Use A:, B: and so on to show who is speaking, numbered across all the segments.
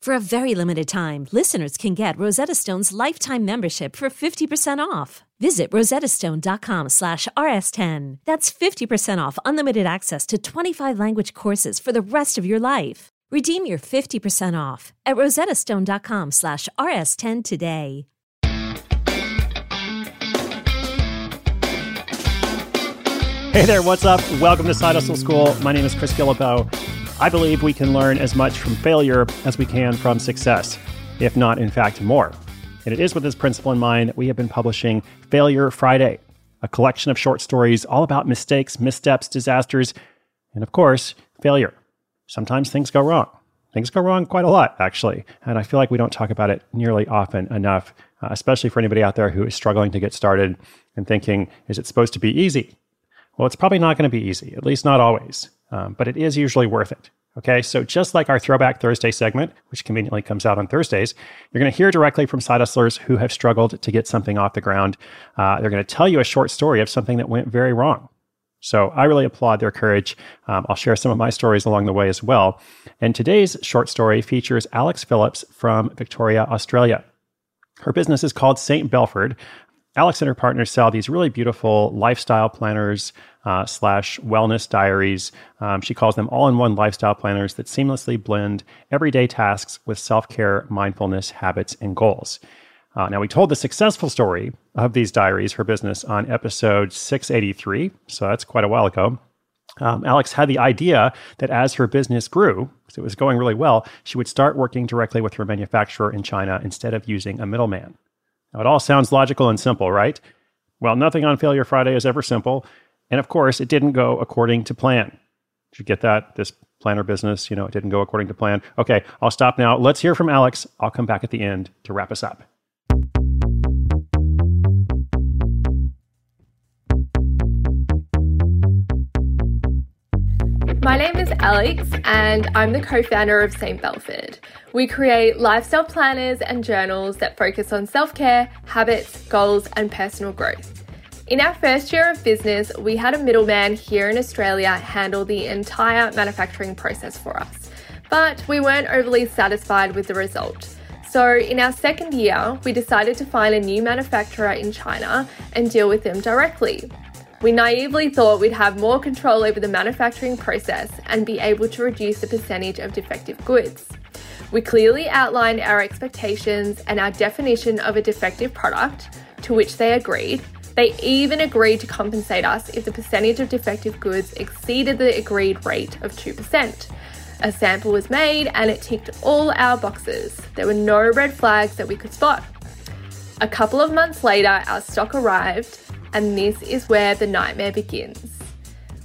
A: For a very limited time, listeners can get Rosetta Stone's lifetime membership for 50% off. Visit rosettastone.com slash rs10. That's 50% off unlimited access to 25 language courses for the rest of your life. Redeem your 50% off at rosettastone.com slash rs10 today.
B: Hey there, what's up? Welcome to Side Hustle School. My name is Chris Guillebeau. I believe we can learn as much from failure as we can from success, if not, in fact, more. And it is with this principle in mind that we have been publishing Failure Friday, a collection of short stories all about mistakes, missteps, disasters, and of course, failure. Sometimes things go wrong. Things go wrong quite a lot, actually. And I feel like we don't talk about it nearly often enough, uh, especially for anybody out there who is struggling to get started and thinking, is it supposed to be easy? Well, it's probably not going to be easy, at least not always, um, but it is usually worth it. Okay, so just like our Throwback Thursday segment, which conveniently comes out on Thursdays, you're going to hear directly from side hustlers who have struggled to get something off the ground. Uh, they're going to tell you a short story of something that went very wrong. So I really applaud their courage. Um, I'll share some of my stories along the way as well. And today's short story features Alex Phillips from Victoria, Australia. Her business is called St. Belford, Alex and her partner sell these really beautiful lifestyle planners uh, slash wellness diaries. Um, she calls them all in one lifestyle planners that seamlessly blend everyday tasks with self care, mindfulness, habits, and goals. Uh, now, we told the successful story of these diaries, her business, on episode 683. So that's quite a while ago. Um, Alex had the idea that as her business grew, because it was going really well, she would start working directly with her manufacturer in China instead of using a middleman. Now, it all sounds logical and simple, right? Well, nothing on Failure Friday is ever simple. And of course, it didn't go according to plan. Did you get that? This planner business, you know, it didn't go according to plan. Okay, I'll stop now. Let's hear from Alex. I'll come back at the end to wrap us up.
C: My name is Alex, and I'm the co founder of St. Belford. We create lifestyle planners and journals that focus on self care, habits, goals, and personal growth. In our first year of business, we had a middleman here in Australia handle the entire manufacturing process for us, but we weren't overly satisfied with the result. So, in our second year, we decided to find a new manufacturer in China and deal with them directly. We naively thought we'd have more control over the manufacturing process and be able to reduce the percentage of defective goods. We clearly outlined our expectations and our definition of a defective product, to which they agreed. They even agreed to compensate us if the percentage of defective goods exceeded the agreed rate of 2%. A sample was made and it ticked all our boxes. There were no red flags that we could spot. A couple of months later, our stock arrived and this is where the nightmare begins.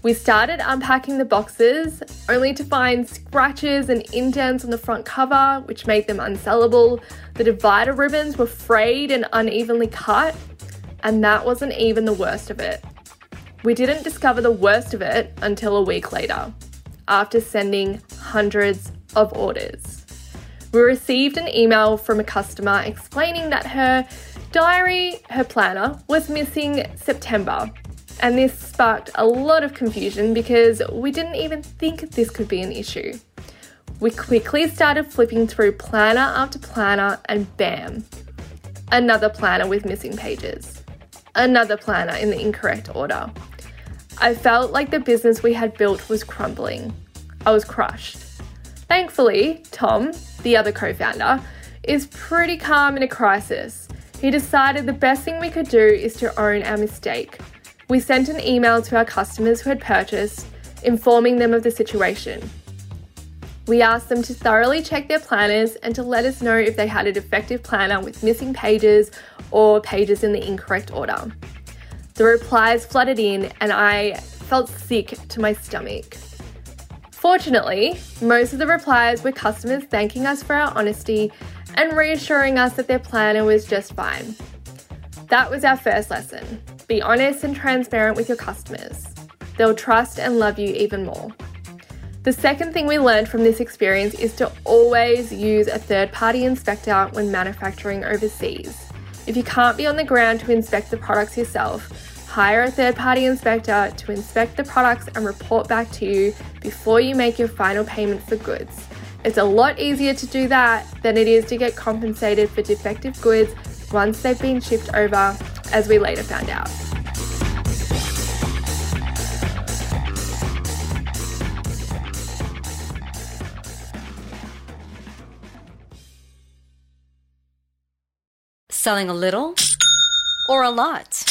C: We started unpacking the boxes, only to find scratches and indents on the front cover, which made them unsellable. The divider ribbons were frayed and unevenly cut, and that wasn't even the worst of it. We didn't discover the worst of it until a week later, after sending hundreds of orders. We received an email from a customer explaining that her diary, her planner, was missing September. and this sparked a lot of confusion because we didn't even think this could be an issue. We quickly started flipping through planner after planner, and bam, another planner with missing pages, another planner in the incorrect order. I felt like the business we had built was crumbling. I was crushed. Thankfully, Tom, the other co founder, is pretty calm in a crisis. He decided the best thing we could do is to own our mistake. We sent an email to our customers who had purchased, informing them of the situation. We asked them to thoroughly check their planners and to let us know if they had a defective planner with missing pages or pages in the incorrect order. The replies flooded in, and I felt sick to my stomach. Fortunately, most of the replies were customers thanking us for our honesty and reassuring us that their planner was just fine. That was our first lesson. Be honest and transparent with your customers. They'll trust and love you even more. The second thing we learned from this experience is to always use a third party inspector when manufacturing overseas. If you can't be on the ground to inspect the products yourself, hire a third party inspector to inspect the products and report back to you before you make your final payment for goods. It's a lot easier to do that than it is to get compensated for defective goods once they've been shipped over, as we later found out.
D: Selling a little or a lot?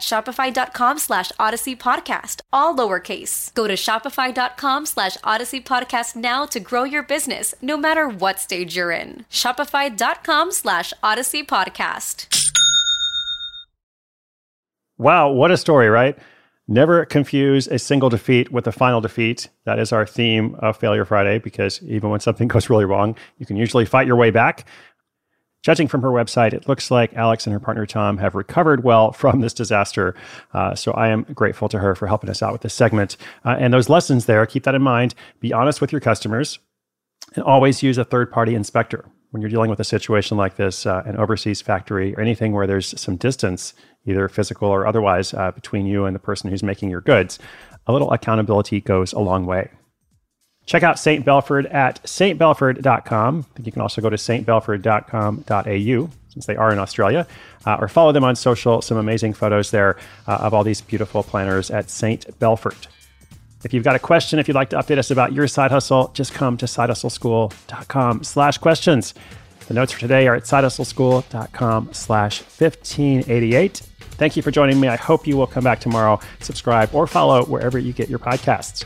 D: shopify.com slash odyssey podcast, all lowercase. Go to shopify.com slash odyssey podcast now to grow your business, no matter what stage you're in. Shopify.com slash odyssey podcast.
B: Wow, what a story, right? Never confuse a single defeat with a final defeat. That is our theme of Failure Friday because even when something goes really wrong, you can usually fight your way back. Judging from her website, it looks like Alex and her partner Tom have recovered well from this disaster. Uh, so I am grateful to her for helping us out with this segment. Uh, and those lessons there, keep that in mind. Be honest with your customers and always use a third party inspector. When you're dealing with a situation like this, uh, an overseas factory or anything where there's some distance, either physical or otherwise, uh, between you and the person who's making your goods, a little accountability goes a long way. Check out St. Belford at stbelford.com. You can also go to stbelford.com.au since they are in Australia, uh, or follow them on social. Some amazing photos there uh, of all these beautiful planners at St. Belford. If you've got a question, if you'd like to update us about your side hustle, just come to sidehustleschool.com slash questions. The notes for today are at sidehustleschool.com slash 1588. Thank you for joining me. I hope you will come back tomorrow, subscribe, or follow wherever you get your podcasts.